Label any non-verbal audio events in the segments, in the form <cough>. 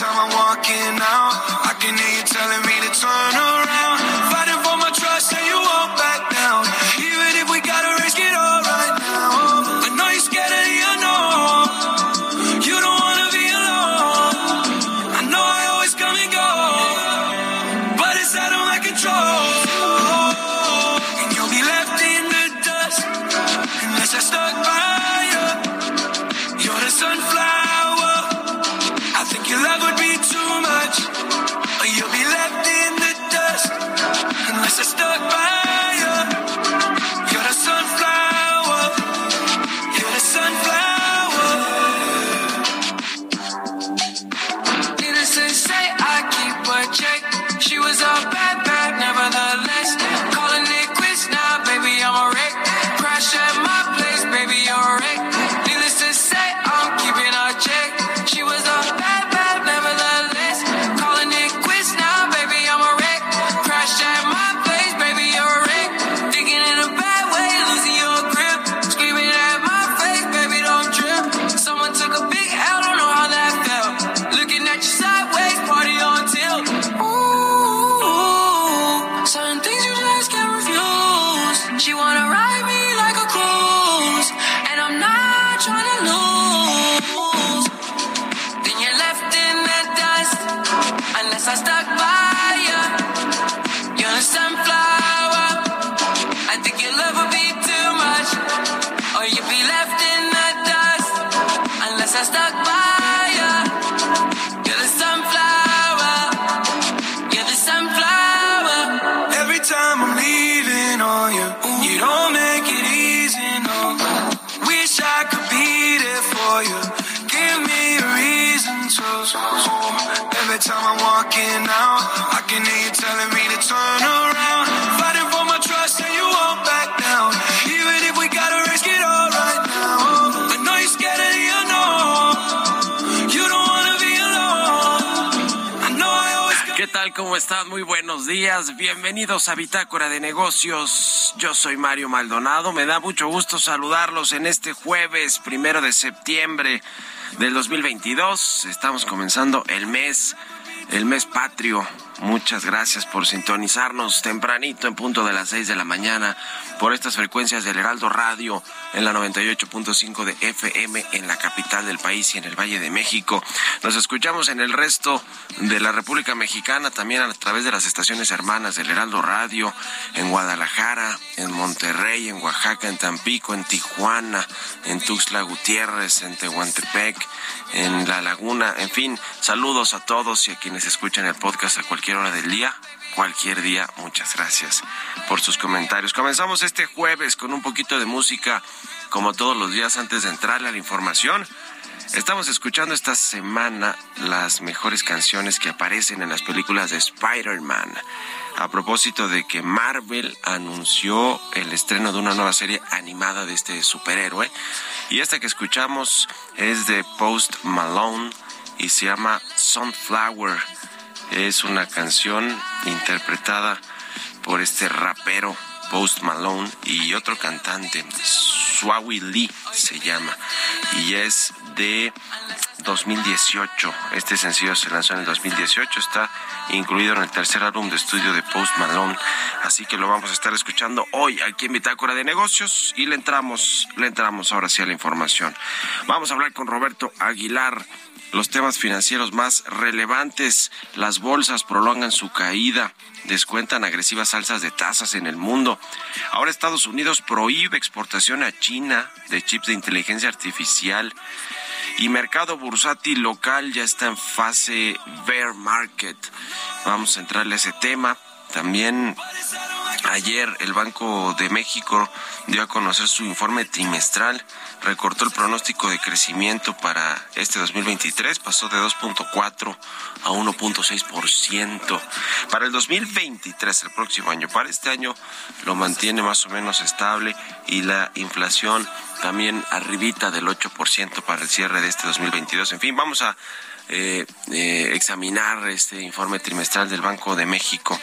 time I'm walking out, I can hear you ¿Cómo están? Muy buenos días. Bienvenidos a Bitácora de Negocios. Yo soy Mario Maldonado. Me da mucho gusto saludarlos en este jueves primero de septiembre del 2022. Estamos comenzando el mes, el mes patrio, Muchas gracias por sintonizarnos tempranito en punto de las 6 de la mañana por estas frecuencias del Heraldo Radio en la 98.5 de FM en la capital del país y en el Valle de México. Nos escuchamos en el resto de la República Mexicana también a través de las estaciones hermanas del Heraldo Radio en Guadalajara, en Monterrey, en Oaxaca, en Tampico, en Tijuana, en Tuxtla Gutiérrez, en Tehuantepec, en La Laguna, en fin, saludos a todos y a quienes escuchan el podcast a cualquier hora del día, cualquier día. Muchas gracias por sus comentarios. Comenzamos este jueves con un poquito de música, como todos los días antes de entrarle a la información. Estamos escuchando esta semana las mejores canciones que aparecen en las películas de Spider-Man. A propósito de que Marvel anunció el estreno de una nueva serie animada de este superhéroe. Y esta que escuchamos es de Post Malone y se llama Sunflower. Es una canción interpretada por este rapero Post Malone y otro cantante, Swawi Lee se llama, y es de 2018. Este sencillo se lanzó en el 2018, está incluido en el tercer álbum de estudio de Post Malone, así que lo vamos a estar escuchando hoy aquí en Bitácora de Negocios y le entramos, le entramos ahora sí a la información. Vamos a hablar con Roberto Aguilar los temas financieros más relevantes. Las bolsas prolongan su caída, descuentan agresivas alzas de tasas en el mundo. Ahora Estados Unidos prohíbe exportación a China de chips de inteligencia artificial. Y mercado bursátil local ya está en fase bear market. Vamos a entrarle a ese tema. También ayer el Banco de México dio a conocer su informe trimestral recortó el pronóstico de crecimiento para este 2023, pasó de 2.4 a 1.6%. Para el 2023, el próximo año, para este año lo mantiene más o menos estable y la inflación también arribita del 8% para el cierre de este 2022. En fin, vamos a eh, eh, examinar este informe trimestral del Banco de México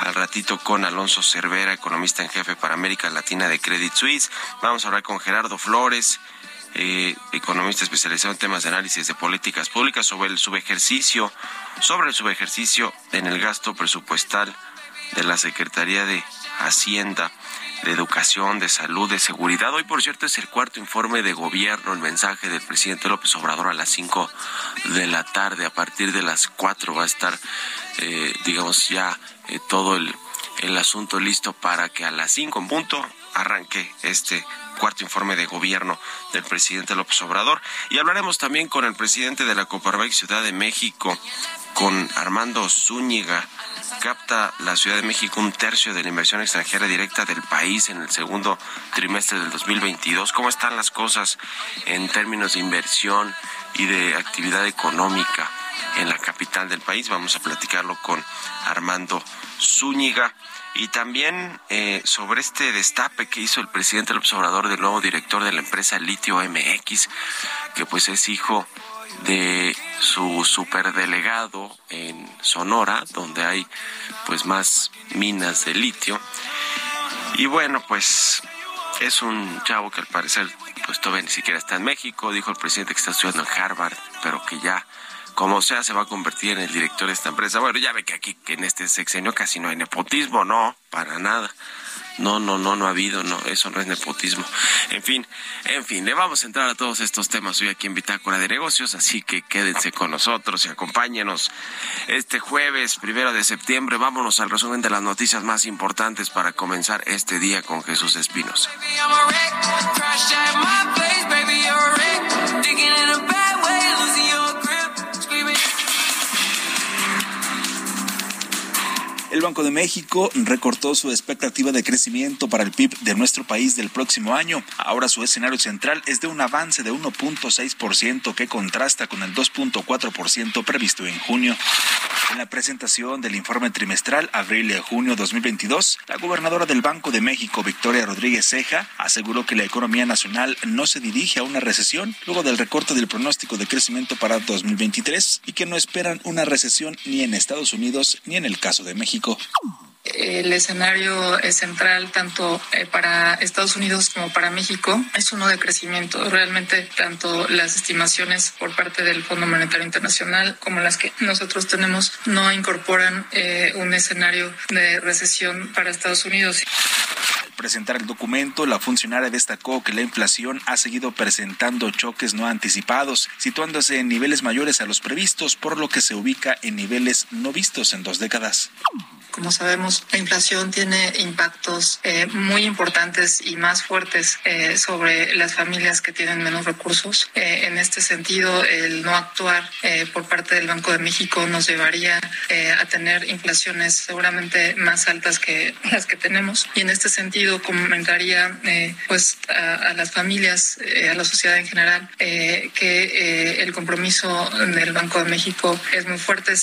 al ratito con Alonso Cervera, economista en jefe para América Latina de Credit Suisse. Vamos a hablar con Gerardo Flores. Eh, economista especializado en temas de análisis de políticas públicas sobre el subejercicio, sobre el subejercicio en el gasto presupuestal de la Secretaría de Hacienda de educación, de salud, de seguridad. Hoy, por cierto, es el cuarto informe de gobierno, el mensaje del presidente López Obrador a las 5 de la tarde. A partir de las 4 va a estar, eh, digamos, ya eh, todo el, el asunto listo para que a las 5 en punto arranque este cuarto informe de gobierno del presidente López Obrador. Y hablaremos también con el presidente de la Coparmex Ciudad de México, con Armando Zúñiga capta la Ciudad de México un tercio de la inversión extranjera directa del país en el segundo trimestre del 2022. ¿Cómo están las cosas en términos de inversión y de actividad económica en la capital del país? Vamos a platicarlo con Armando Zúñiga. Y también eh, sobre este destape que hizo el presidente López Obrador del nuevo director de la empresa Litio MX, que pues es hijo de su superdelegado en Sonora, donde hay pues más minas de litio. Y bueno, pues es un chavo que al parecer pues todavía ni siquiera está en México, dijo el presidente que está estudiando en Harvard, pero que ya como sea se va a convertir en el director de esta empresa. Bueno, ya ve que aquí en este sexenio casi no hay nepotismo, no, para nada. No, no, no, no ha habido, no, eso no es nepotismo. En fin, en fin, le vamos a entrar a todos estos temas hoy aquí en Bitácora de Negocios, así que quédense con nosotros y acompáñenos este jueves, primero de septiembre. Vámonos al resumen de las noticias más importantes para comenzar este día con Jesús Espinosa. El Banco de México recortó su expectativa de crecimiento para el PIB de nuestro país del próximo año. Ahora su escenario central es de un avance de 1.6% que contrasta con el 2.4% previsto en junio. En la presentación del informe trimestral abril-junio 2022, la gobernadora del Banco de México, Victoria Rodríguez Ceja, aseguró que la economía nacional no se dirige a una recesión luego del recorte del pronóstico de crecimiento para 2023 y que no esperan una recesión ni en Estados Unidos ni en el caso de México. El escenario central tanto para Estados Unidos como para México. Es uno de crecimiento. Realmente tanto las estimaciones por parte del Fondo Monetario Internacional como las que nosotros tenemos no incorporan un escenario de recesión para Estados Unidos presentar el documento, la funcionaria destacó que la inflación ha seguido presentando choques no anticipados, situándose en niveles mayores a los previstos, por lo que se ubica en niveles no vistos en dos décadas. Como sabemos, la inflación tiene impactos eh, muy importantes y más fuertes eh, sobre las familias que tienen menos recursos. Eh, en este sentido, el no actuar por parte del Banco de México nos llevaría a tener inflaciones seguramente más altas que las que tenemos. Y en este sentido, comentaría pues a, las familias, a la sociedad en general, que el compromiso del Banco de México es muy fuerte.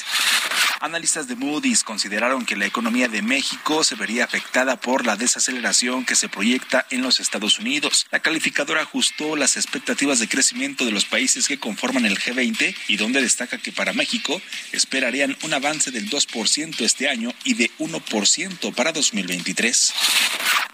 Analistas de Moody's consideraron que la economía de México se vería afectada por la desaceleración que se proyecta en los Estados Unidos. La calificadora ajustó las expectativas de crecimiento de los países que conforman el G20 y donde destaca que para México esperarían un avance del 2% este año y de 1% para 2023.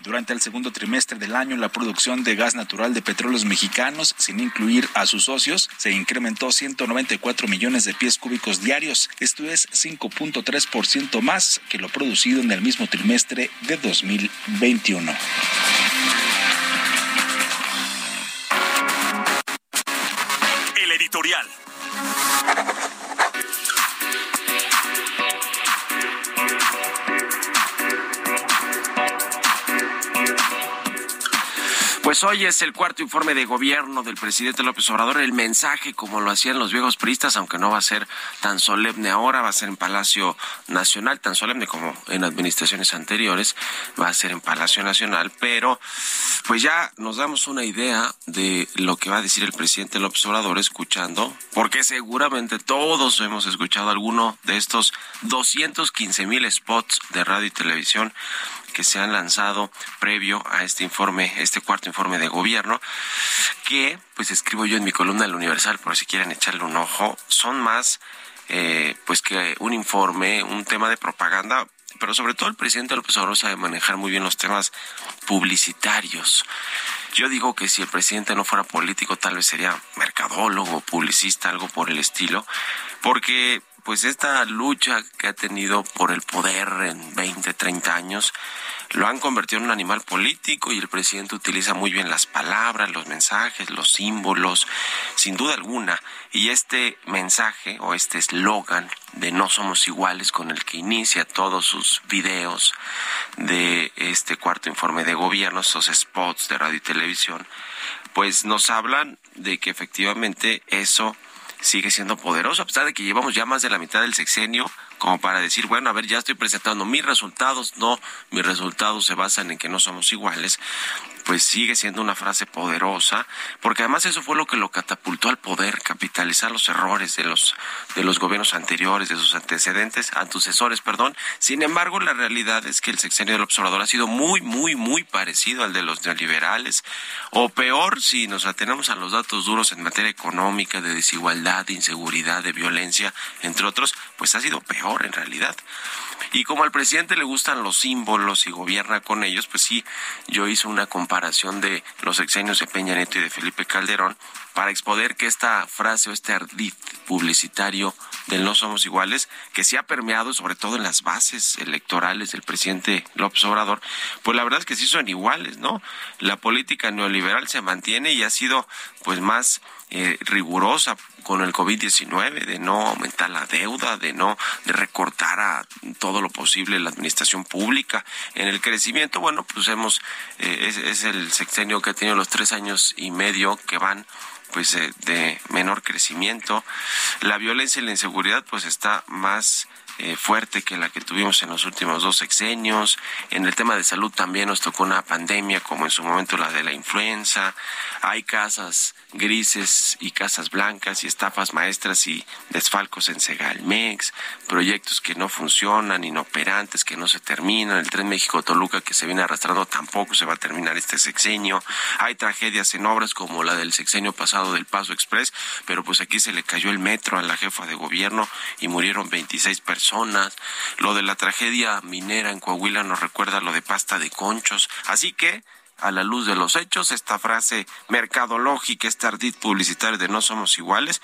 Durante el segundo trimestre del año, la producción de gas natural de petróleos mexicanos, sin incluir a sus socios, se incrementó 194 millones de pies cúbicos diarios. Esto es 5.3% más que lo producido en el mismo trimestre de 2021. El editorial. Pues hoy es el cuarto informe de gobierno del presidente López Obrador. El mensaje, como lo hacían los viejos priistas, aunque no va a ser tan solemne ahora, va a ser en Palacio Nacional, tan solemne como en administraciones anteriores, va a ser en Palacio Nacional, pero pues ya nos damos una idea de lo que va a decir el presidente López Obrador escuchando, porque seguramente todos hemos escuchado alguno de estos 215 mil spots de radio y televisión que se han lanzado previo a este informe, este cuarto informe de gobierno, que pues escribo yo en mi columna del Universal, por si quieren echarle un ojo, son más eh, pues que un informe, un tema de propaganda, pero sobre todo el presidente López Obrador sabe manejar muy bien los temas publicitarios. Yo digo que si el presidente no fuera político, tal vez sería mercadólogo, publicista, algo por el estilo, porque pues esta lucha que ha tenido por el poder en 20, 30 años, lo han convertido en un animal político y el presidente utiliza muy bien las palabras, los mensajes, los símbolos, sin duda alguna. Y este mensaje o este eslogan de no somos iguales con el que inicia todos sus videos de este cuarto informe de gobierno, esos spots de radio y televisión, pues nos hablan de que efectivamente eso sigue siendo poderoso, a pesar de que llevamos ya más de la mitad del sexenio, como para decir, bueno, a ver, ya estoy presentando mis resultados, no, mis resultados se basan en que no somos iguales, pues sigue siendo una frase poderosa, porque además eso fue lo que lo catapultó al poder, capitalizar los errores de los de los gobiernos anteriores, de sus antecedentes, antecesores, perdón. Sin embargo, la realidad es que el sexenio del observador ha sido muy, muy, muy parecido al de los neoliberales, o peor si nos atenemos a los datos duros en materia económica, de desigualdad, de inseguridad, de violencia, entre otros, pues ha sido peor en realidad. Y como al presidente le gustan los símbolos y gobierna con ellos, pues sí, yo hice una comparación de los exenios de Peña Nieto y de Felipe Calderón para exponer que esta frase o este ardid publicitario del no somos iguales, que se ha permeado sobre todo en las bases electorales del presidente López Obrador, pues la verdad es que sí son iguales, ¿no? La política neoliberal se mantiene y ha sido pues más eh, rigurosa con el COVID-19, de no aumentar la deuda, de no de recortar a todo lo posible la administración pública. En el crecimiento, bueno, pues hemos, eh, es, el sexenio que ha tenido los tres años y medio que van pues eh, de menor crecimiento. La violencia y la inseguridad pues está más eh, fuerte que la que tuvimos en los últimos dos sexenios. En el tema de salud también nos tocó una pandemia como en su momento la de la influenza. Hay casas grises y casas blancas y estafas maestras y desfalcos en Segalmex, proyectos que no funcionan, inoperantes, que no se terminan. El tren México-Toluca que se viene arrastrando tampoco se va a terminar este sexenio. Hay tragedias en obras como la del sexenio pasado del Paso Express, pero pues aquí se le cayó el metro a la jefa de gobierno y murieron 26 personas Lo de la tragedia minera en Coahuila nos recuerda lo de pasta de conchos. Así que, a la luz de los hechos, esta frase mercadológica, este ardid publicitario de no somos iguales,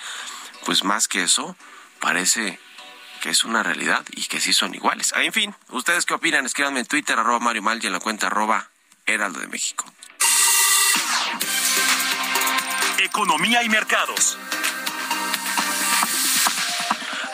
pues más que eso, parece que es una realidad y que sí son iguales. En fin, ¿ustedes qué opinan? Escríbanme en Twitter, arroba Mario Mal y en la cuenta arroba Heraldo de México. Economía y mercados.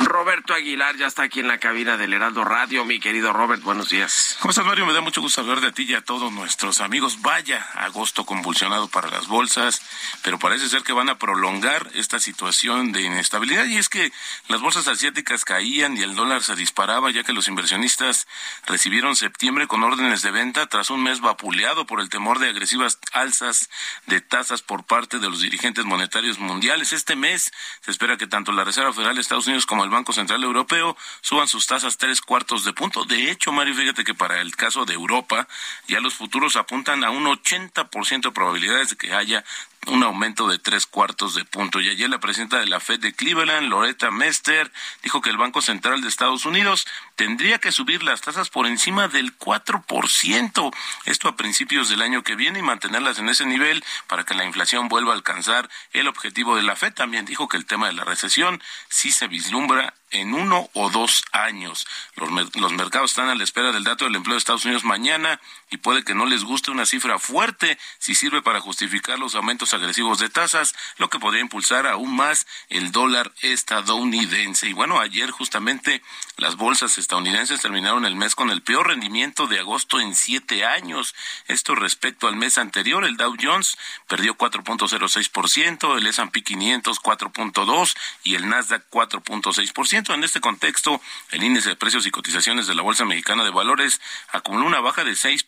Roberto Aguilar ya está aquí en la cabina del Heraldo Radio. Mi querido Robert, buenos días. ¿Cómo estás, Mario? Me da mucho gusto hablar de ti y a todos nuestros amigos. Vaya, agosto convulsionado para las bolsas, pero parece ser que van a prolongar esta situación de inestabilidad. Y es que las bolsas asiáticas caían y el dólar se disparaba, ya que los inversionistas recibieron septiembre con órdenes de venta tras un mes vapuleado por el temor de agresivas alzas de tasas por parte de los dirigentes monetarios mundiales. Este mes se espera que tanto la Reserva Federal de Estados Unidos como el Banco Central Europeo suban sus tasas tres cuartos de punto. De hecho, Mario, fíjate que para el caso de Europa, ya los futuros apuntan a un 80% de probabilidades de que haya un aumento de tres cuartos de punto. Y ayer la presidenta de la Fed de Cleveland, Loretta Mester, dijo que el Banco Central de Estados Unidos tendría que subir las tasas por encima del 4%, esto a principios del año que viene y mantenerlas en ese nivel para que la inflación vuelva a alcanzar el objetivo de la Fed. También dijo que el tema de la recesión sí se vislumbra en uno o dos años. Los, los mercados están a la espera del dato del empleo de Estados Unidos mañana y puede que no les guste una cifra fuerte si sirve para justificar los aumentos agresivos de tasas, lo que podría impulsar aún más el dólar estadounidense. Y bueno, ayer justamente las bolsas estadounidenses terminaron el mes con el peor rendimiento de agosto en siete años. Esto respecto al mes anterior, el Dow Jones perdió 4.06%, el S&P 500 4.2% y el Nasdaq 4.6%. En este contexto, el índice de precios y cotizaciones de la Bolsa Mexicana de Valores acumuló una baja de 6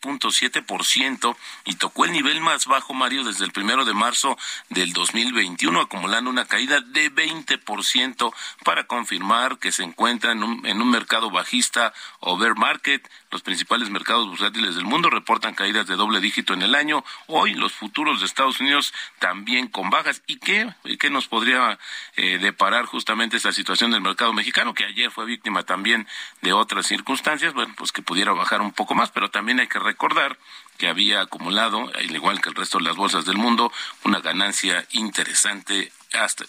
ciento y tocó el nivel más bajo, Mario, desde el primero de marzo del 2021, acumulando una caída de 20% para confirmar que se encuentra en un, en un mercado bajista o bear market. Los principales mercados bursátiles del mundo reportan caídas de doble dígito en el año. Hoy los futuros de Estados Unidos también con bajas. ¿Y qué, qué nos podría eh, deparar justamente esta situación del mercado mexicano, que ayer fue víctima también de otras circunstancias? Bueno, pues que pudiera bajar un poco más, pero también hay que recordar que había acumulado, al igual que el resto de las bolsas del mundo, una ganancia interesante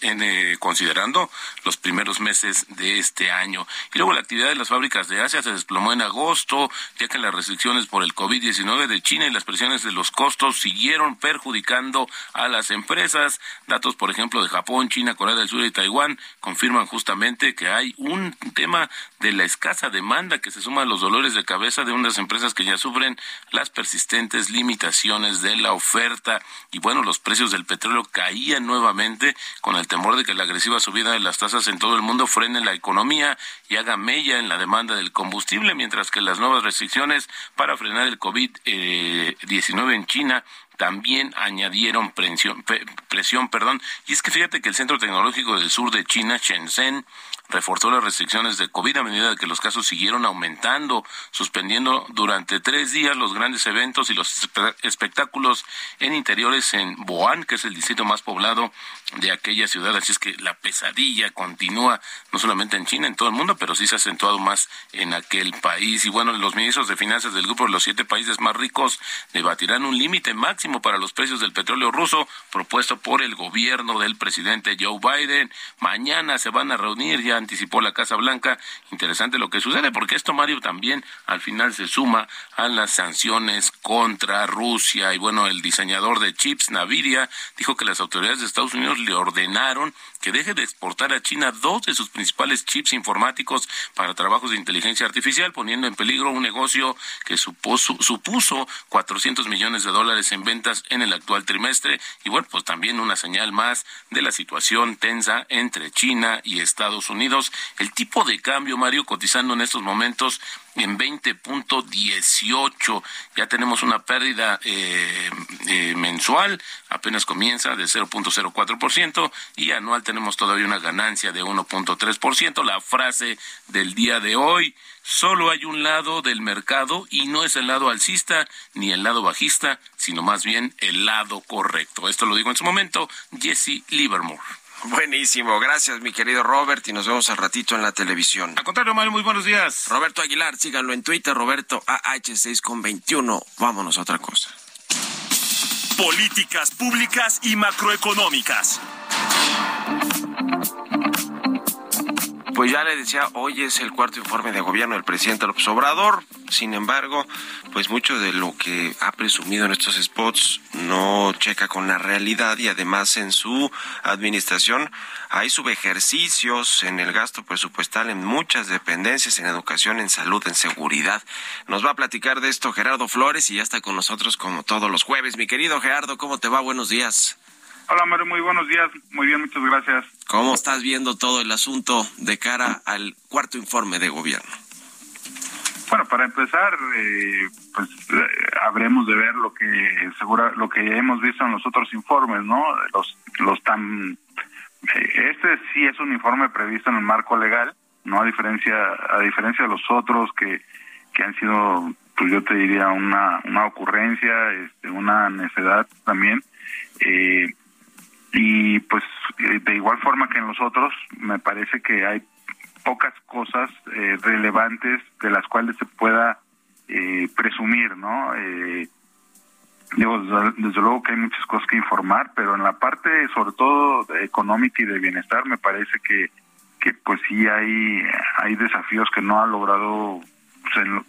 en, eh, considerando los primeros meses de este año. Y luego la actividad de las fábricas de Asia se desplomó en agosto, ya que las restricciones por el COVID-19 de China y las presiones de los costos siguieron perjudicando a las empresas. Datos, por ejemplo, de Japón, China, Corea del Sur y Taiwán confirman justamente que hay un tema de la escasa demanda que se suma a los dolores de cabeza de unas empresas que ya sufren las persistentes limitaciones de la oferta. Y bueno, los precios del petróleo caían nuevamente con el temor de que la agresiva subida de las tasas en todo el mundo frene la economía y haga mella en la demanda del combustible, mientras que las nuevas restricciones para frenar el COVID-19 en China también añadieron presión, presión, perdón. Y es que fíjate que el Centro Tecnológico del Sur de China, Shenzhen, reforzó las restricciones de COVID a medida que los casos siguieron aumentando, suspendiendo durante tres días los grandes eventos y los espectáculos en interiores en Boan, que es el distrito más poblado de aquella ciudad. Así es que la pesadilla continúa no solamente en China, en todo el mundo, pero sí se ha acentuado más en aquel país. Y bueno, los ministros de finanzas del grupo de los siete países más ricos debatirán un límite máximo para los precios del petróleo ruso propuesto por el gobierno del presidente Joe Biden. Mañana se van a reunir ya anticipó la Casa Blanca. Interesante lo que sucede, porque esto, Mario, también al final se suma a las sanciones contra Rusia. Y bueno, el diseñador de chips, Navidia, dijo que las autoridades de Estados Unidos le ordenaron que deje de exportar a China dos de sus principales chips informáticos para trabajos de inteligencia artificial, poniendo en peligro un negocio que supuso, supuso 400 millones de dólares en en el actual trimestre. Y bueno, pues también una señal más de la situación tensa entre China y Estados Unidos el tipo de cambio, Mario, cotizando en estos momentos en 20.18. Ya tenemos una pérdida eh, eh, mensual, apenas comienza de 0.04% y anual tenemos todavía una ganancia de 1.3%. La frase del día de hoy, solo hay un lado del mercado y no es el lado alcista ni el lado bajista, sino más bien el lado correcto. Esto lo digo en su momento, Jesse Livermore. <laughs> Buenísimo, gracias mi querido Robert y nos vemos al ratito en la televisión. Al contrario, Mario, muy buenos días. Roberto Aguilar, síganlo en Twitter, Roberto AH6 con 21. Vámonos a otra cosa. Políticas públicas y macroeconómicas. Pues ya le decía, hoy es el cuarto informe de gobierno del presidente López Obrador. Sin embargo, pues mucho de lo que ha presumido en estos spots no checa con la realidad y además en su administración hay subejercicios en el gasto presupuestal en muchas dependencias, en educación, en salud, en seguridad. Nos va a platicar de esto Gerardo Flores y ya está con nosotros como todos los jueves. Mi querido Gerardo, ¿cómo te va? Buenos días. Hola Mario, muy buenos días. Muy bien, muchas gracias. ¿Cómo estás viendo todo el asunto de cara al cuarto informe de gobierno? Bueno, para empezar, eh, pues eh, habremos de ver lo que segura, lo que hemos visto en los otros informes, ¿no? Los, los tan, eh, este sí es un informe previsto en el marco legal, no a diferencia, a diferencia de los otros que, que han sido, pues yo te diría una, una ocurrencia, este, una necedad también. Eh, y pues eh, de igual forma que en los otros, me parece que hay pocas cosas eh, relevantes de las cuales se pueda eh, presumir, ¿no? Eh, digo, desde luego que hay muchas cosas que informar, pero en la parte sobre todo económica y de bienestar me parece que que pues sí hay hay desafíos que no ha logrado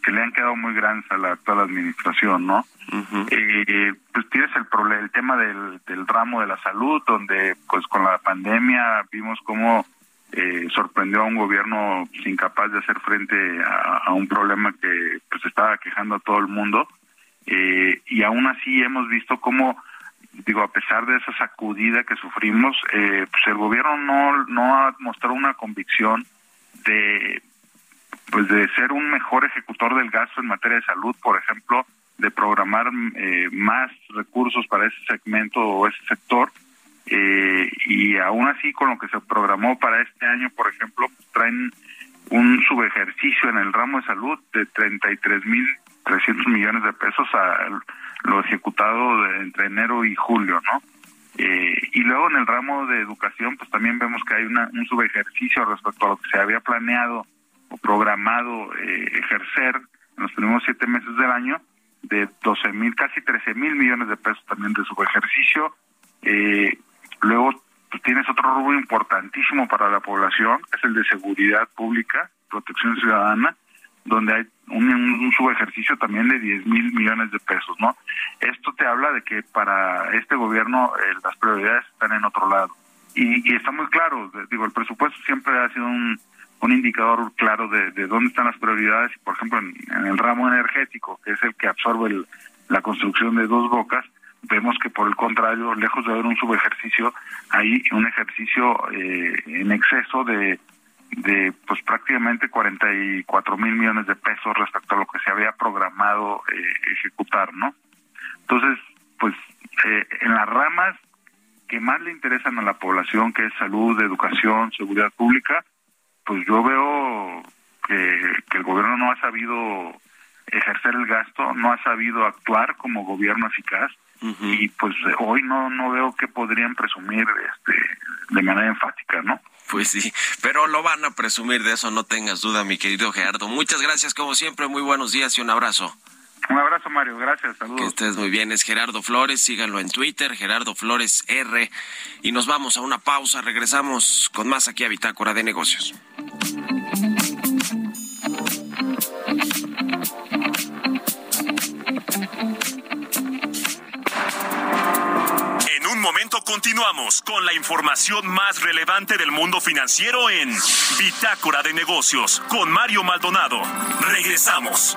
que le han quedado muy grandes a la actual administración, ¿no? eh, pues tienes el problema, el tema del, del ramo de la salud, donde pues con la pandemia vimos cómo eh, sorprendió a un gobierno pues, incapaz de hacer frente a, a, un problema que pues estaba quejando a todo el mundo eh, y aún así hemos visto cómo digo a pesar de esa sacudida que sufrimos eh, pues el gobierno no no ha mostrado una convicción de pues de ser un mejor ejecutor del gasto en materia de salud por ejemplo de programar eh, más recursos para ese segmento o ese sector eh, y aún así con lo que se programó para este año, por ejemplo, pues, traen un subejercicio en el ramo de salud de 33 mil 300 millones de pesos a lo ejecutado entre enero y julio, ¿no? Eh, y luego en el ramo de educación, pues también vemos que hay una, un subejercicio respecto a lo que se había planeado o programado eh, ejercer en los primeros siete meses del año, de 12 mil, casi 13 mil millones de pesos también de su ejercicio. Eh, luego pues, tienes otro rubro importantísimo para la población, que es el de seguridad pública, protección ciudadana, donde hay un, un subejercicio también de 10 mil millones de pesos, ¿no? Esto te habla de que para este gobierno eh, las prioridades están en otro lado. Y, y está muy claro, digo, el presupuesto siempre ha sido un, un indicador claro de, de, dónde están las prioridades por ejemplo en, en, el ramo energético que es el que absorbe el, la construcción de dos bocas vemos que por el contrario lejos de haber un subejercicio hay un ejercicio eh, en exceso de de pues prácticamente 44 mil millones de pesos respecto a lo que se había programado eh, ejecutar no entonces pues eh, en las ramas que más le interesan a la población que es salud educación seguridad pública pues yo veo que, que, el gobierno no ha sabido ejercer el gasto, no ha sabido actuar como gobierno eficaz uh -huh. y pues hoy no no veo que podrían presumir este de manera enfática, ¿no? Pues sí, pero lo van a presumir de eso, no tengas duda, mi querido Gerardo. Muchas gracias como siempre, muy buenos días y un abrazo. Un abrazo, Mario. Gracias. Saludos. Que estés muy bien. Es Gerardo Flores. Síganlo en Twitter, Gerardo Flores R. Y nos vamos a una pausa. Regresamos con más aquí a Bitácora de Negocios. En un momento continuamos con la información más relevante del mundo financiero en Bitácora de Negocios con Mario Maldonado. Regresamos.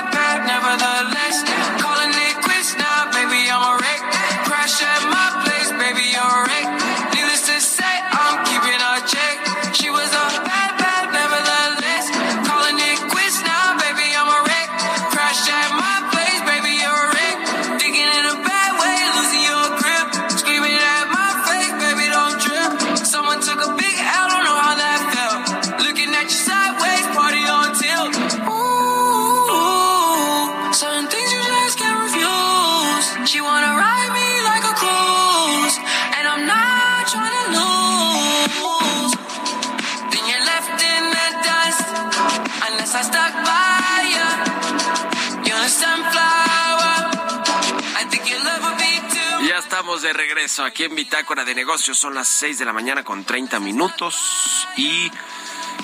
Regreso aquí en Bitácora de Negocios. Son las 6 de la mañana con 30 minutos y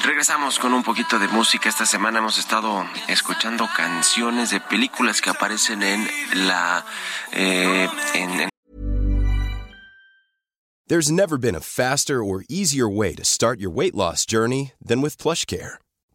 regresamos con un poquito de música. Esta semana hemos estado escuchando canciones de películas que aparecen en la... Eh, en, en... There's never been a faster or easier way to start your weight loss journey than with PlushCare.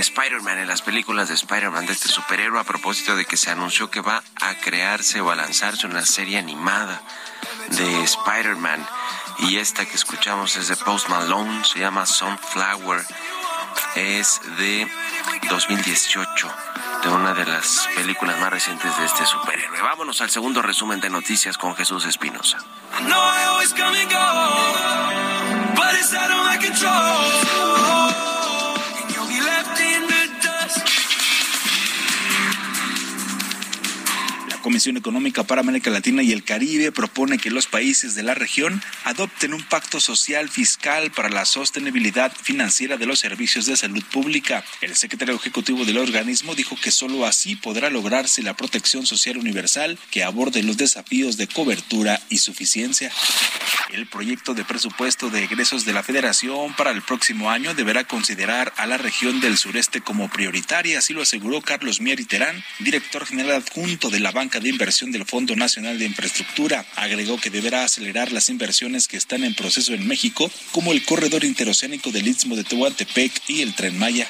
Spider-Man, en las películas de Spider-Man, de este superhéroe, a propósito de que se anunció que va a crearse o a lanzarse una serie animada de Spider-Man. Y esta que escuchamos es de Post Malone, se llama Sunflower. Es de 2018, de una de las películas más recientes de este superhéroe. Vámonos al segundo resumen de noticias con Jesús Espinosa. Comisión Económica para América Latina y el Caribe propone que los países de la región adopten un pacto social fiscal para la sostenibilidad financiera de los servicios de salud pública. El secretario ejecutivo del organismo dijo que solo así podrá lograrse la protección social universal que aborde los desafíos de cobertura y suficiencia. El proyecto de presupuesto de egresos de la Federación para el próximo año deberá considerar a la región del sureste como prioritaria, así lo aseguró Carlos Mier Terán, director general adjunto de la Banca de Inversión del Fondo Nacional de Infraestructura. Agregó que deberá acelerar las inversiones que están en proceso en México, como el corredor interoceánico del Istmo de Tehuantepec y el Tren Maya.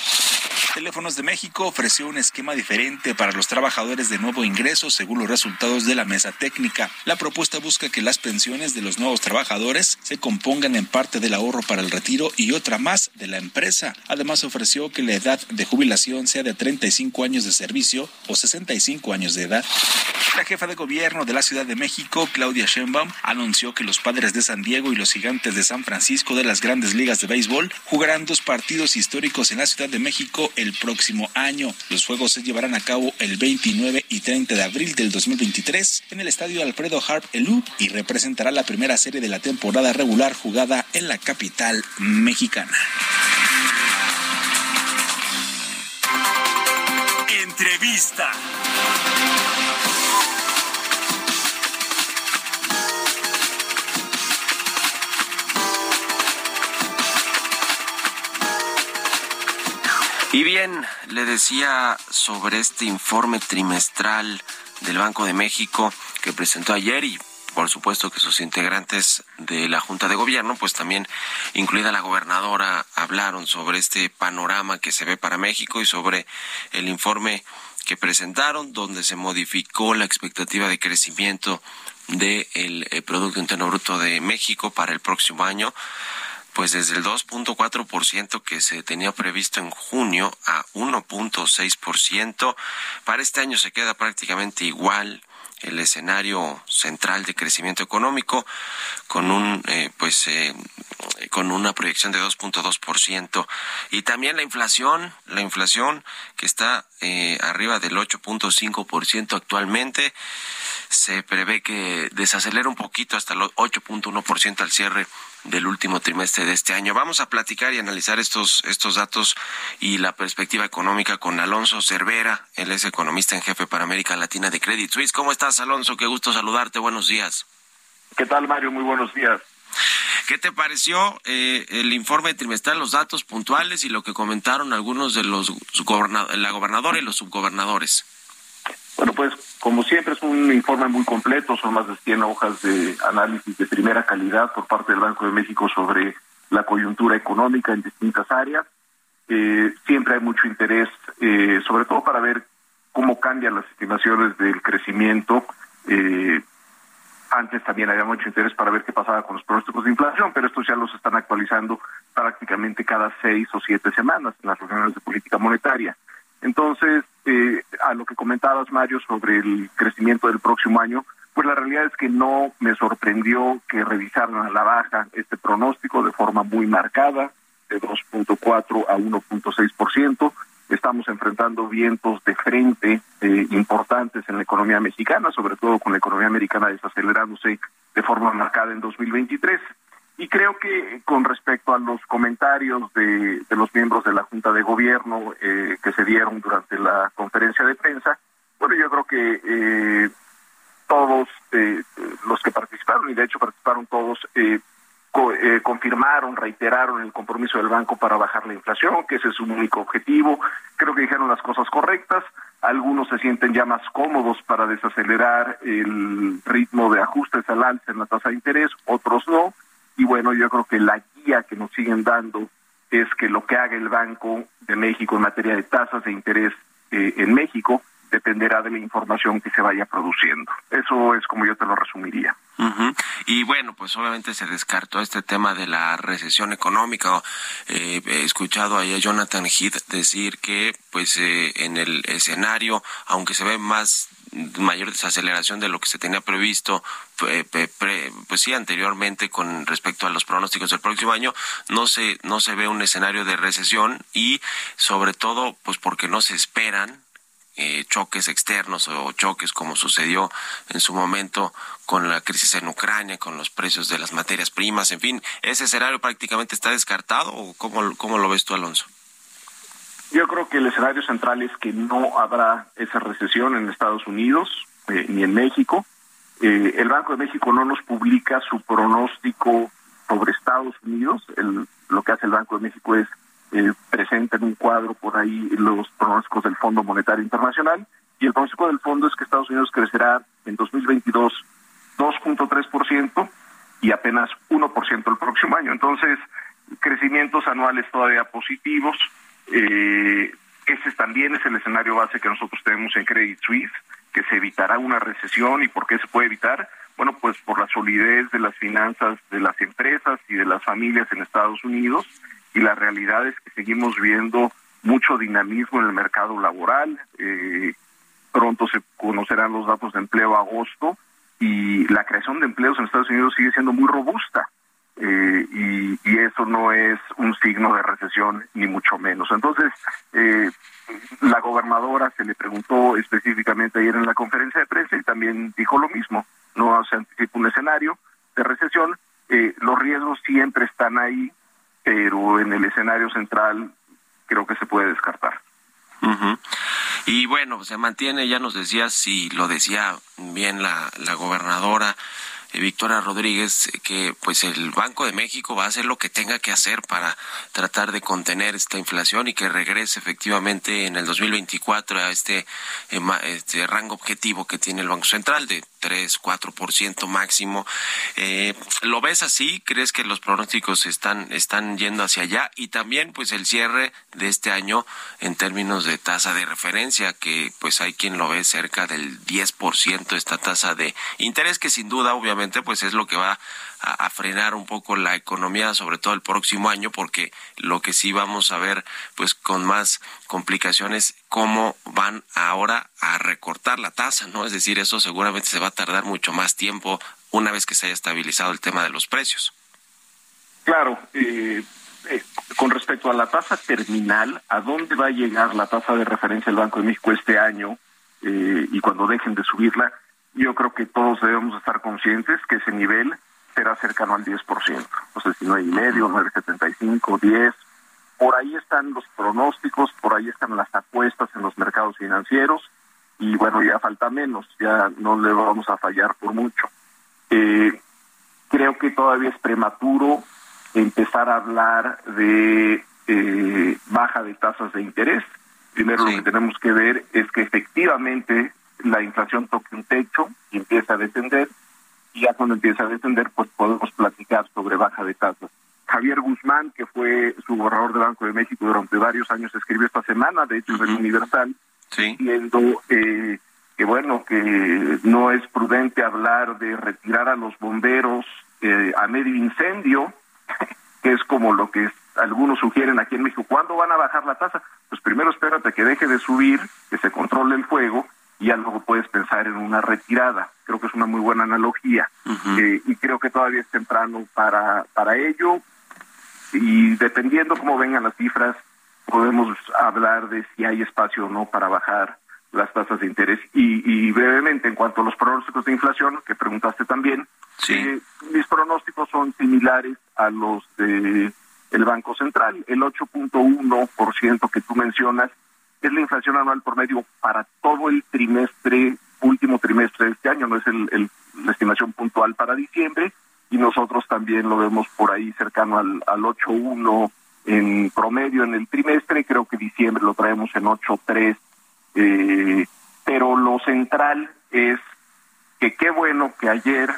Teléfonos de México ofreció un esquema diferente para los trabajadores de nuevo ingreso según los resultados de la mesa técnica. La propuesta busca que las pensiones de los nuevos trabajadores se compongan en parte del ahorro para el retiro y otra más de la empresa. Además ofreció que la edad de jubilación sea de 35 años de servicio o 65 años de edad. La jefa de gobierno de la Ciudad de México, Claudia Sheinbaum, anunció que los padres de San Diego y los gigantes de San Francisco de las grandes ligas de béisbol jugarán dos partidos históricos en la Ciudad de México el próximo año. Los juegos se llevarán a cabo el 29 y 30 de abril del 2023 en el estadio Alfredo Harp Elú y representará la primera serie de la temporada regular jugada en la capital mexicana. Entrevista. Y bien, le decía sobre este informe trimestral del Banco de México que presentó ayer y por supuesto que sus integrantes de la Junta de Gobierno, pues también incluida la gobernadora, hablaron sobre este panorama que se ve para México y sobre el informe que presentaron, donde se modificó la expectativa de crecimiento del eh, Producto Interno Bruto de México para el próximo año pues desde el 2.4% que se tenía previsto en junio a 1.6%. Para este año se queda prácticamente igual el escenario central de crecimiento económico con un eh, pues eh, con una proyección de 2.2% y también la inflación la inflación que está eh, arriba del 8.5% actualmente se prevé que desacelera un poquito hasta el 8.1% al cierre del último trimestre de este año. Vamos a platicar y analizar estos, estos datos y la perspectiva económica con Alonso Cervera, él es economista en jefe para América Latina de Credit Suisse. ¿Cómo estás, Alonso? Qué gusto saludarte. Buenos días. ¿Qué tal, Mario? Muy buenos días. ¿Qué te pareció eh, el informe trimestral, los datos puntuales y lo que comentaron algunos de los la gobernadora y los subgobernadores? Bueno, pues como siempre es un informe muy completo, son más de 100 hojas de análisis de primera calidad por parte del Banco de México sobre la coyuntura económica en distintas áreas. Eh, siempre hay mucho interés, eh, sobre todo para ver cómo cambian las estimaciones del crecimiento. Eh, antes también había mucho interés para ver qué pasaba con los pronósticos de inflación, pero estos ya los están actualizando prácticamente cada seis o siete semanas en las reuniones de política monetaria. Entonces, eh, a lo que comentabas, Mario, sobre el crecimiento del próximo año, pues la realidad es que no me sorprendió que revisaran a la baja este pronóstico de forma muy marcada, de 2.4 a 1.6%. Estamos enfrentando vientos de frente eh, importantes en la economía mexicana, sobre todo con la economía americana desacelerándose de forma marcada en 2023. Y creo que con respecto a los comentarios de, los miembros de la Junta de Gobierno eh, que se dieron durante la conferencia de prensa, bueno, yo creo que eh, todos los que participaron, y de hecho participaron todos, eh, confirmaron, reiteraron el compromiso del banco para bajar la inflación, que ese es su único objetivo. Creo que dijeron las cosas correctas. Algunos se sienten ya más cómodos para desacelerar el ritmo de ajustes al alza en la tasa de interés, otros no. Y bueno, yo creo que la guía que nos siguen dando es que lo que haga el Banco de México en materia de tasas de interés eh, en México dependerá de la información que se vaya produciendo. Eso es como yo te lo resumiría. Y bueno, pues obviamente se descartó este tema de la recesión económica. Eh, he escuchado ahí a Jonathan Heath decir que pues eh, en el escenario, aunque se ve más mayor desaceleración de lo que se tenía previsto, pues sí, anteriormente con respecto a los pronósticos del próximo año, no se, no se ve un escenario de recesión y sobre todo, pues porque no se esperan eh, choques externos o choques como sucedió en su momento con la crisis en Ucrania, con los precios de las materias primas, en fin, ¿ese escenario prácticamente está descartado o cómo, cómo lo ves tú, Alonso? Yo creo que el escenario central es que no habrá esa recesión en Estados Unidos eh, ni en México. Eh, el Banco de México no nos publica su pronóstico sobre Estados Unidos. El, lo que hace el Banco de México es eh, presenta en un cuadro por ahí los pronósticos del Fondo Monetario Internacional y el pronóstico del fondo es que Estados Unidos crecerá en 2022 2.3% y apenas 1% el próximo año. Entonces, crecimientos anuales todavía positivos. Eh, ese también es el escenario base que nosotros tenemos en Credit Suisse, que se evitará una recesión. ¿Y por qué se puede evitar? Bueno, pues por la solidez de las finanzas de las empresas y de las familias en Estados Unidos y la realidad es que seguimos viendo mucho dinamismo en el mercado laboral. Eh, pronto se conocerán los datos de empleo agosto y la creación de empleos en Estados Unidos sigue siendo muy robusta. Eh, y, y, eso no es un signo de recesión ni mucho menos. Entonces, eh, la gobernadora se le preguntó específicamente ayer en la conferencia de prensa y también dijo lo mismo. No se anticipa un escenario de recesión. Eh, los riesgos siempre están ahí pero en el escenario central creo que se puede descartar. Y bueno, se mantiene, ya nos decía, si lo decía bien la, la gobernadora, eh, Victoria Rodríguez que pues el Banco de México va a hacer lo que tenga que hacer para tratar de contener esta inflación y que regrese efectivamente en el 2024 a este, eh, este rango objetivo que tiene el Banco Central de 3, 4% máximo. Eh, ¿Lo ves así? ¿Crees que los pronósticos están, están yendo hacia allá? Y también, pues, el cierre de este año en términos de tasa de referencia, que pues hay quien lo ve cerca del 10% esta tasa de interés, que sin duda, obviamente, pues es lo que va a, frenar un poco la economía, sobre todo el próximo año, porque lo que sí vamos a ver, pues con más complicaciones, cómo van ahora a recortar la tasa, ¿no? Es decir, eso seguramente se va a tardar mucho más tiempo una vez que se haya estabilizado el tema de los precios. Claro, eh, eh, con respecto a la tasa terminal, ¿a dónde va a llegar la tasa de referencia del Banco de México este año eh, y cuando dejen de subirla? Yo creo que todos debemos estar conscientes que ese nivel será cercano al 10%. Entonces, si no y medio, 9.75, 10. Por ahí están los pronósticos, por ahí están las apuestas en los mercados financieros y bueno, ya falta menos, ya no le vamos a fallar por mucho. Eh, creo que todavía es prematuro empezar a hablar de eh, baja de tasas de interés. Primero lo que tenemos que ver es que efectivamente la inflación toque un techo y empieza a descender y ya cuando empieza a descender, pues podemos platicar sobre baja de tasas. Javier Guzmán, que fue su gobernador del Banco de México durante varios años, escribió esta semana, de hecho, en Universal, diciendo eh, que, bueno, que no es prudente hablar de retirar a los bomberos eh, a medio incendio, <laughs> que es como lo que algunos sugieren aquí en México, ¿cuándo van a bajar la tasa? Pues primero espérate que deje de subir, que se controle el fuego y ya luego puedes pensar en una retirada. Creo que es una muy buena analogía eh, y creo que todavía es temprano para, para ello y dependiendo cómo vengan las cifras, podemos hablar de si hay espacio o no para bajar las tasas de interés. Y, brevemente, en cuanto a los pronósticos de inflación, que preguntaste también, eh, mis pronósticos son similares a los de el Banco Central. El 8.1% que tú mencionas es la inflación anual por medio para todo el trimestre, último trimestre de este año, no es el, la estimación puntual para diciembre, y nosotros también lo vemos por ahí cercano al, al 8.1 en promedio en el trimestre, creo que diciembre lo traemos en 8.3, eh, pero lo central es que qué bueno que ayer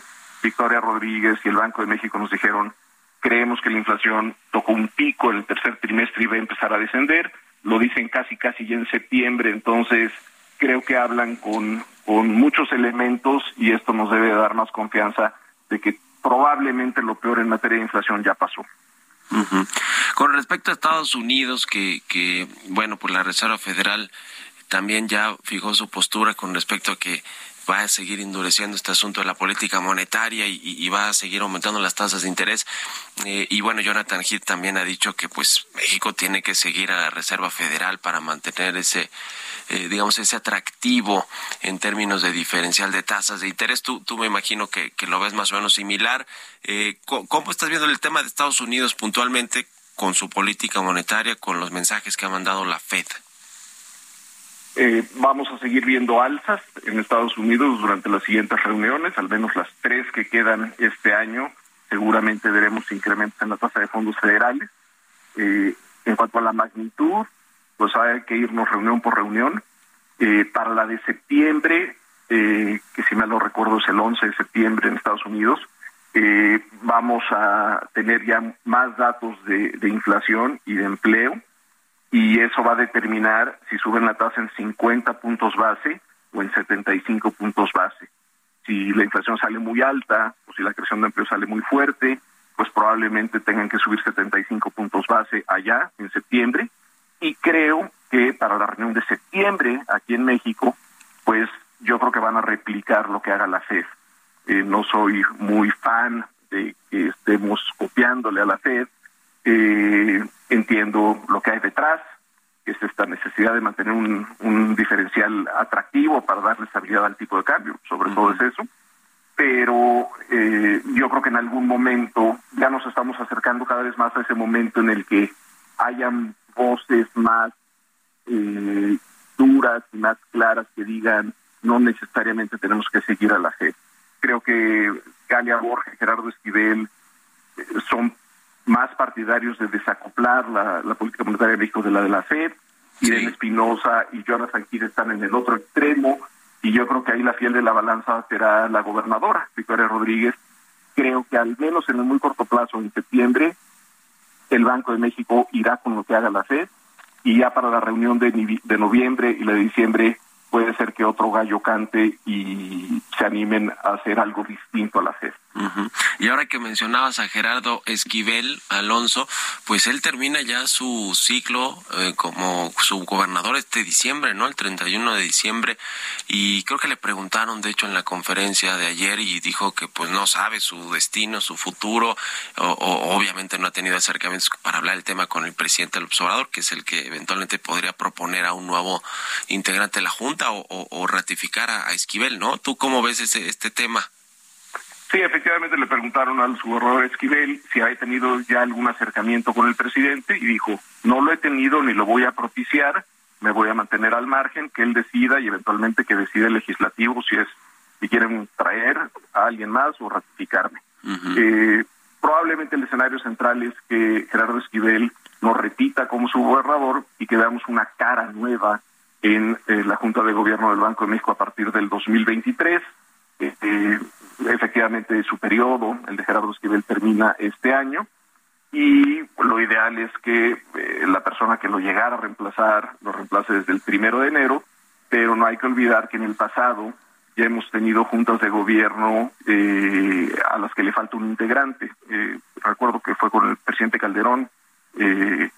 Victoria Rodríguez y el Banco de México nos dijeron creemos que la inflación tocó un pico en el tercer trimestre y va a empezar a descender, lo dicen casi casi ya en septiembre, entonces creo que hablan con, con muchos elementos y esto nos debe dar más confianza de que probablemente lo peor en materia de inflación ya pasó. Con respecto a Estados Unidos, que, que, bueno, pues la Reserva Federal también ya fijó su postura con respecto a que va a seguir endureciendo este asunto de la política monetaria y, va a seguir aumentando las tasas de interés. Eh, y bueno, Jonathan Heath también ha dicho que pues México tiene que seguir a la Reserva Federal para mantener ese, eh, digamos, ese atractivo en términos de diferencial de tasas de interés. Tú, tú me imagino que, lo ves más o menos similar. Eh, ¿Cómo estás viendo el tema de Estados Unidos puntualmente con su política monetaria, con los mensajes que ha mandado la Fed? Eh, vamos a seguir viendo alzas en Estados Unidos durante las siguientes reuniones, al menos las tres que quedan este año. Seguramente veremos incrementos en la tasa de fondos federales. Eh, en cuanto a la magnitud, pues hay que irnos reunión por reunión. Eh, para la de septiembre, que si mal no recuerdo es el 11 de septiembre en Estados Unidos, vamos a tener ya más datos de inflación y de empleo y eso va a determinar si suben la tasa en 50 puntos base o en 75 puntos base. Si la inflación sale muy alta o si la creación de empleo sale muy fuerte, pues probablemente tengan que subir 75 puntos base allá en septiembre. Y creo que para la reunión de septiembre aquí en México, pues yo creo que van a replicar lo que haga la FED. Eh, no soy muy fan de que estemos copiándole a la FED, eh, entiendo lo que hay detrás, que es esta necesidad de mantener un, un diferencial atractivo para darle estabilidad al tipo de cambio, sobre todo es eso. Pero eh, yo creo que en algún momento ya nos estamos acercando cada vez más a ese momento en el que hayan voces más eh, duras y más claras que digan no necesariamente tenemos que seguir a la FED. Creo que Galia Borges, Gerardo Esquivel eh, son más partidarios de desacoplar la, política monetaria de México de la de la FED. Irene Espinosa y Jonathan Kidd están en el otro extremo y yo creo que ahí la fiel de la balanza será la gobernadora, Victoria Rodríguez. Creo que al menos en el muy corto plazo, en septiembre, el Banco de México irá con lo que haga la FED y ya para la reunión de, de noviembre y la de diciembre puede ser que otro gallo cante y se animen a hacer algo distinto a la. Y ahora que mencionabas a Gerardo Esquivel Alonso, pues él termina ya su ciclo eh, como su gobernador este diciembre, ¿no? El 31 de diciembre. Y creo que le preguntaron, de hecho, en la conferencia de ayer y dijo que pues no sabe su destino, su futuro, o, obviamente no ha tenido acercamientos para hablar el tema con el presidente del observador, que es el que eventualmente podría proponer a un nuevo integrante de la Junta o, ratificar a Esquivel, ¿no? ¿Tú cómo ves ese, este tema? Sí, efectivamente le preguntaron al gobernador Esquivel si ha tenido ya algún acercamiento con el presidente y dijo, no lo he tenido ni lo voy a propiciar, me voy a mantener al margen, que él decida y eventualmente que decida el legislativo si es si quieren traer a alguien más o ratificarme. eh, probablemente el escenario central es que Gerardo Esquivel nos repita como su gobernador y que veamos una cara nueva en eh, la Junta de Gobierno del Banco de México a partir del 2023. Eh, efectivamente su periodo, el de Gerardo Esquivel, termina este año y lo ideal es que eh, la persona que lo llegara a reemplazar lo reemplace desde el primero de enero, pero no hay que olvidar que en el pasado ya hemos tenido juntas de gobierno eh, a las que le falta un integrante. Eh, recuerdo que fue con el presidente Calderón eh,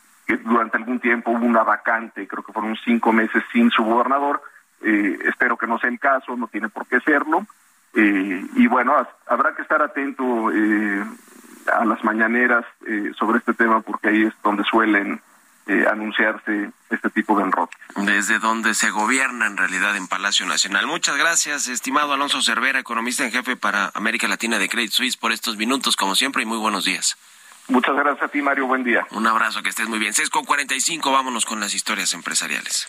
durante algún tiempo hubo una vacante, creo que fueron cinco meses sin su gobernador. Eh, espero que no sea el caso, no tiene por qué serlo. Eh, y bueno, habrá que estar atento eh, a las mañaneras sobre este tema porque ahí es donde suelen anunciarse este tipo de enroques. Desde donde se gobierna en realidad en Palacio Nacional. Muchas gracias, estimado Alonso Cervera, economista en jefe para América Latina de Credit Suisse, por estos minutos, como siempre, y muy buenos días. Muchas gracias a ti, Mario. Buen día. Un abrazo, que estés muy bien. 6 con 45, vámonos con las historias empresariales.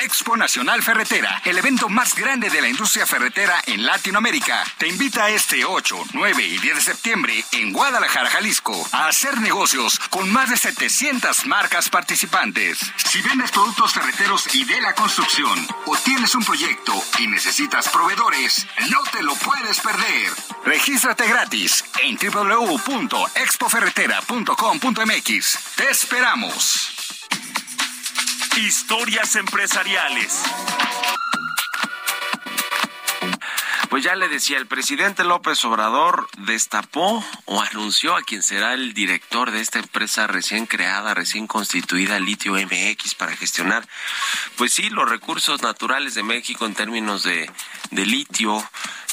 Expo Nacional Ferretera, el evento más grande de la industria ferretera en Latinoamérica, te invita este 8, 9 y 10 de septiembre en Guadalajara, Jalisco, a hacer negocios con más de 700 marcas participantes. Si vendes productos ferreteros y de la construcción o tienes un proyecto y necesitas proveedores, no te lo puedes perder. Regístrate gratis en www.expoferretera.com.mx. Te esperamos. Historias empresariales. Pues ya le decía, el presidente López Obrador destapó o anunció a quien será el director de esta empresa recién creada, recién constituida, Litio MX, para gestionar, pues sí, los recursos naturales de México en términos de, de litio.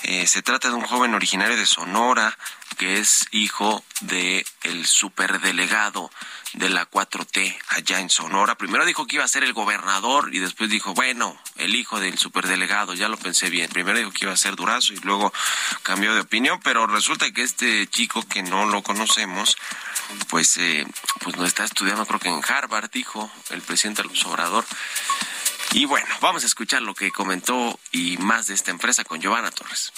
Eh, se trata de un joven originario de Sonora, que es hijo de el superdelegado de la 4T allá en Sonora. Primero dijo que iba a ser el gobernador y después dijo, bueno, el hijo del superdelegado, ya lo pensé bien. Primero dijo que iba a ser Durazo y luego cambió de opinión, pero resulta que este chico que no lo conocemos, pues, eh, pues no está estudiando, creo que en Harvard, dijo el presidente López Obrador. Y bueno, vamos a escuchar lo que comentó y más de esta empresa con Giovanna Torres.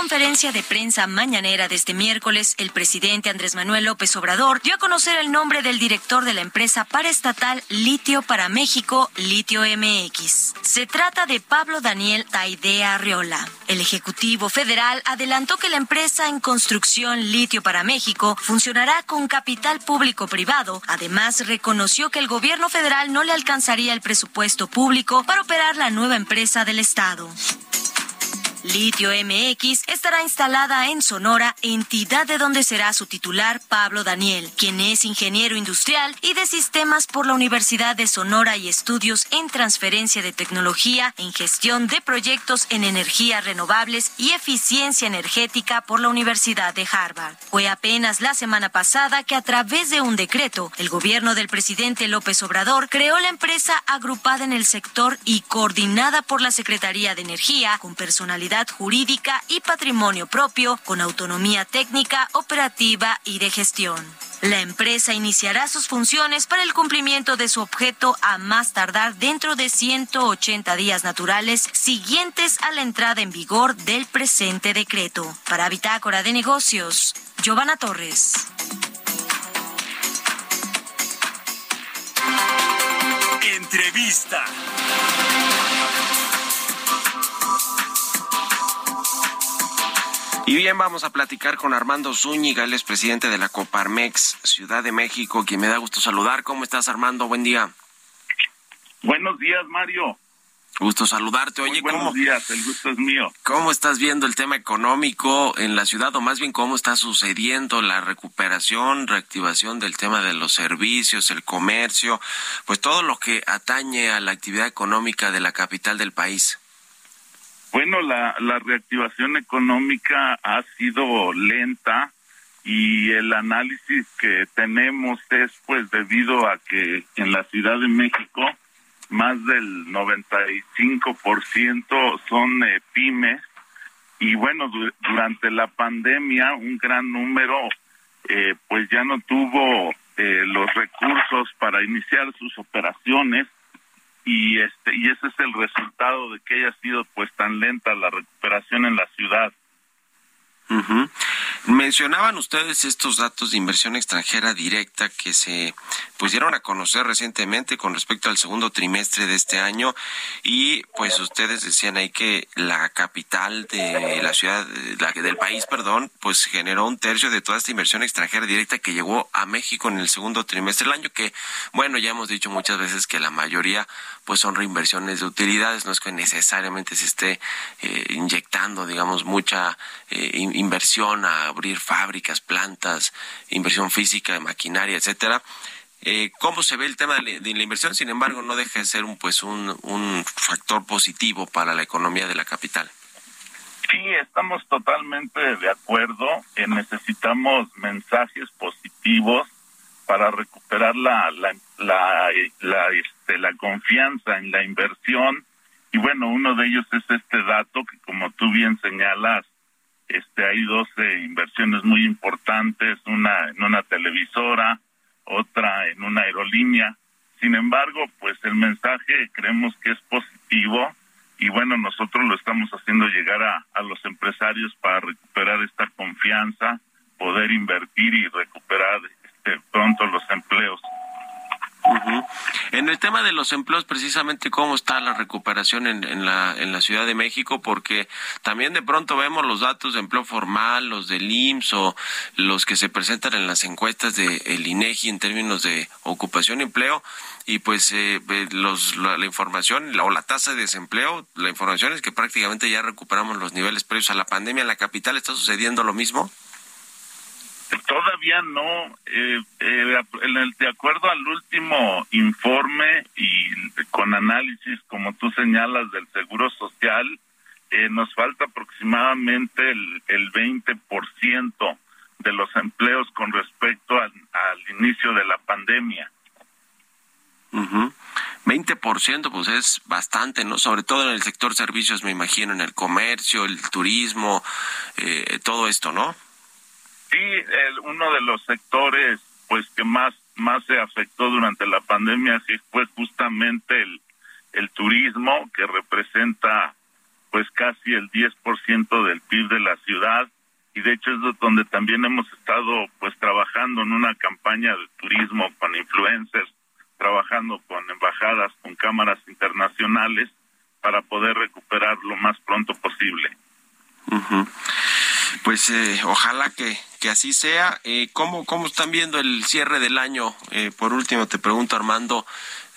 Conferencia de prensa mañanera de este miércoles, el presidente Andrés Manuel López Obrador dio a conocer el nombre del director de la empresa paraestatal Litio para México, Litio MX. Se trata de Pablo Daniel Taidea Arriola. El Ejecutivo Federal adelantó que la empresa en construcción Litio para México funcionará con capital público-privado. Además, reconoció que el gobierno federal no le alcanzaría el presupuesto público para operar la nueva empresa del Estado. Litio MX estará instalada en Sonora, entidad de donde será su titular Pablo Daniel, quien es ingeniero industrial y de sistemas por la Universidad de Sonora y estudios en transferencia de tecnología en gestión de proyectos en energías renovables y eficiencia energética por la Universidad de Harvard. Fue apenas la semana pasada que a través de un decreto, el gobierno del presidente López Obrador creó la empresa agrupada en el sector y coordinada por la Secretaría de Energía con personalidad jurídica y patrimonio propio con autonomía técnica, operativa y de gestión. La empresa iniciará sus funciones para el cumplimiento de su objeto a más tardar dentro de 180 días naturales siguientes a la entrada en vigor del presente decreto. Para Bitácora de Negocios, Giovanna Torres. Entrevista. Y bien, vamos a platicar con Armando Zúñiga, él es presidente de la Coparmex Ciudad de México, quien me da gusto saludar. ¿Cómo estás, Armando? Buen día. Buenos días, Mario. Gusto saludarte. Oye, Muy buenos días, el gusto es mío. ¿Cómo estás viendo el tema económico en la ciudad o más bien cómo está sucediendo la recuperación, reactivación del tema de los servicios, el comercio, pues todo lo que atañe a la actividad económica de la capital del país? Bueno, la, la reactivación económica ha sido lenta y el análisis que tenemos es pues debido a que en la Ciudad de México más del 95% son eh, pymes. Y bueno, durante la pandemia un gran número eh, pues ya no tuvo eh, los recursos para iniciar sus operaciones y este y ese es el resultado de que haya sido pues tan lenta la recuperación en la ciudad. Mencionaban ustedes estos datos de inversión extranjera directa que se pues dieron a conocer recientemente con respecto al segundo trimestre de este año y pues ustedes decían ahí que la capital de la ciudad la, del país, perdón, pues generó un tercio de toda esta inversión extranjera directa que llegó a México en el segundo trimestre del año que bueno, ya hemos dicho muchas veces que la mayoría pues son reinversiones de utilidades, no es que necesariamente se esté eh, inyectando digamos mucha eh, inversión a abrir fábricas, plantas, inversión física, maquinaria, etcétera. Eh, ¿Cómo se ve el tema de la, inversión? Sin embargo, no deja de ser un, pues un, factor positivo para la economía de la capital. Sí, estamos totalmente de acuerdo. necesitamos mensajes positivos para recuperar la, la, la, la, este, la confianza en la inversión. Y bueno, uno de ellos es este dato que como tú bien señalas, este, hay 12 inversiones muy importantes, una en una televisora, otra en una aerolínea. Sin embargo, pues el mensaje creemos que es positivo y bueno, nosotros lo estamos haciendo llegar a, a los empresarios para recuperar esta confianza, poder invertir y recuperar este, pronto los empleos. En el tema de los empleos, precisamente, ¿cómo está la recuperación en, en, la, en la Ciudad de México? Porque también de pronto vemos los datos de empleo formal, los del IMSS o los que se presentan en las encuestas del el INEGI en términos de ocupación y empleo, y pues eh, los, la, la, información o la tasa de desempleo, la información es que prácticamente ya recuperamos los niveles previos a la pandemia. ¿En la capital está sucediendo lo mismo? Todavía no. Eh, eh, de acuerdo al último informe y con análisis, como tú señalas, del Seguro Social, eh, nos falta aproximadamente el, el 20% de los empleos con respecto al, al inicio de la pandemia. Uh 20% pues es bastante, ¿no? Sobre todo en el sector servicios, me imagino, en el comercio, el turismo, eh, todo esto, ¿no? Sí, el, uno de los sectores pues que más más se afectó durante la pandemia fue justamente el, el turismo que representa pues casi el 10% del PIB de la ciudad y de hecho es donde también hemos estado pues trabajando en una campaña de turismo con influencers, trabajando con embajadas, con cámaras internacionales para poder recuperar lo más pronto posible. Pues eh, ojalá que, que así sea. Eh, ¿cómo, ¿Cómo están viendo el cierre del año? Eh, por último, te pregunto, Armando,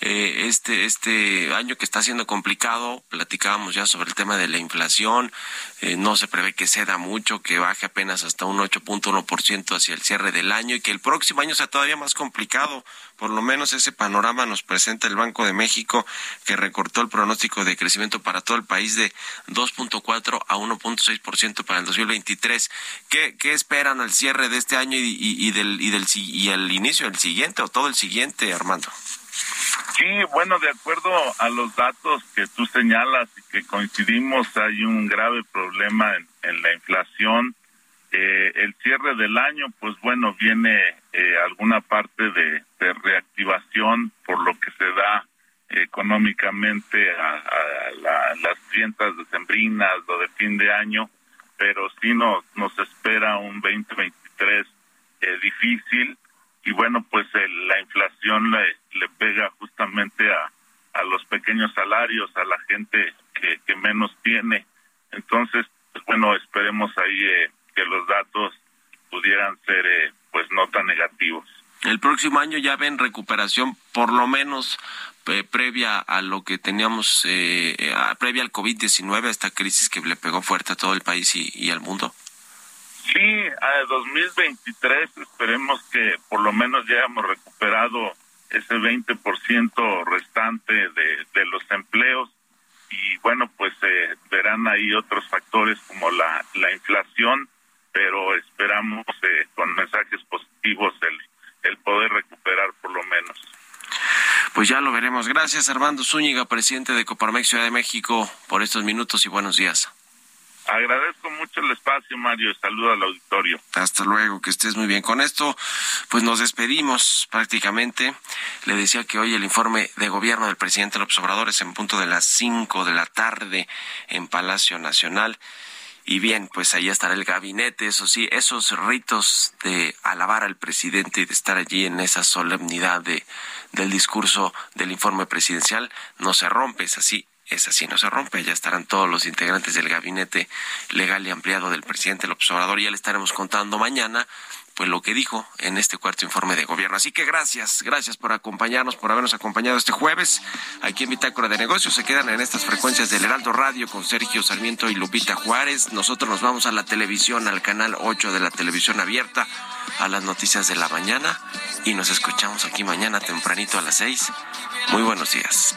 eh, este, este año que está siendo complicado, platicábamos ya sobre el tema de la inflación, eh, no se prevé que ceda mucho, que baje apenas hasta un 8.1% hacia el cierre del año y que el próximo año sea todavía más complicado. Por lo menos ese panorama nos presenta el Banco de México, que recortó el pronóstico de crecimiento para todo el país de 2.4 a 1.6% para el 2023. ¿Qué, ¿Qué esperan al cierre de este año y, y, y del, y, del, y el inicio del siguiente o todo el siguiente, Armando? Sí, bueno, de acuerdo a los datos que tú señalas y que coincidimos, hay un grave problema en, la inflación. Eh, el cierre del año, pues bueno, viene eh, alguna parte de, reactivación por lo que se da económicamente a, a la, las fiestas decembrinas, lo de fin de año, pero sí nos, nos espera un 2023 eh, difícil y bueno, pues el, la inflación le, le pega justamente a, a los pequeños salarios, a la gente que, que menos tiene. Entonces, pues bueno, esperemos ahí eh, que los datos pudieran ser eh, pues no tan negativos. El próximo año ya ven recuperación por lo menos eh, previa a lo que teníamos, eh, a, previa al COVID-19, esta crisis que le pegó fuerte a todo el país y al mundo. Sí, a 2023 esperemos que por lo menos ya hemos recuperado ese 20% restante de, de los empleos y bueno, pues eh, verán ahí otros factores como la, la inflación, pero esperamos eh, con mensajes positivos el, el poder recuperar por lo menos. Pues ya lo veremos. Gracias, Armando Zúñiga, presidente de Coparmex Ciudad de México, por estos minutos y buenos días. Agradezco mucho el espacio, Mario. Saludo al auditorio. Hasta luego, que estés muy bien. Con esto, pues nos despedimos prácticamente. Le decía que hoy el informe de gobierno del presidente López Obrador es en punto de las cinco de la tarde en Palacio Nacional. Y bien, pues ahí estará el gabinete, eso sí, esos ritos de alabar al presidente y de estar allí en esa solemnidad de, del discurso del informe presidencial no se rompe, es así esa sí no se rompe. Ya estarán todos los integrantes del gabinete legal y ampliado del presidente López Obrador. Ya le estaremos contando mañana pues lo que dijo en este cuarto informe de gobierno. Así que gracias, gracias por acompañarnos, por habernos acompañado este jueves aquí en Bitácora de Negocios. Se quedan en estas frecuencias del Heraldo Radio con Sergio Sarmiento y Lupita Juárez. Nosotros nos vamos a la televisión, al canal 8 de la televisión abierta, a las noticias de la mañana y nos escuchamos aquí mañana tempranito a las 6. Muy buenos días.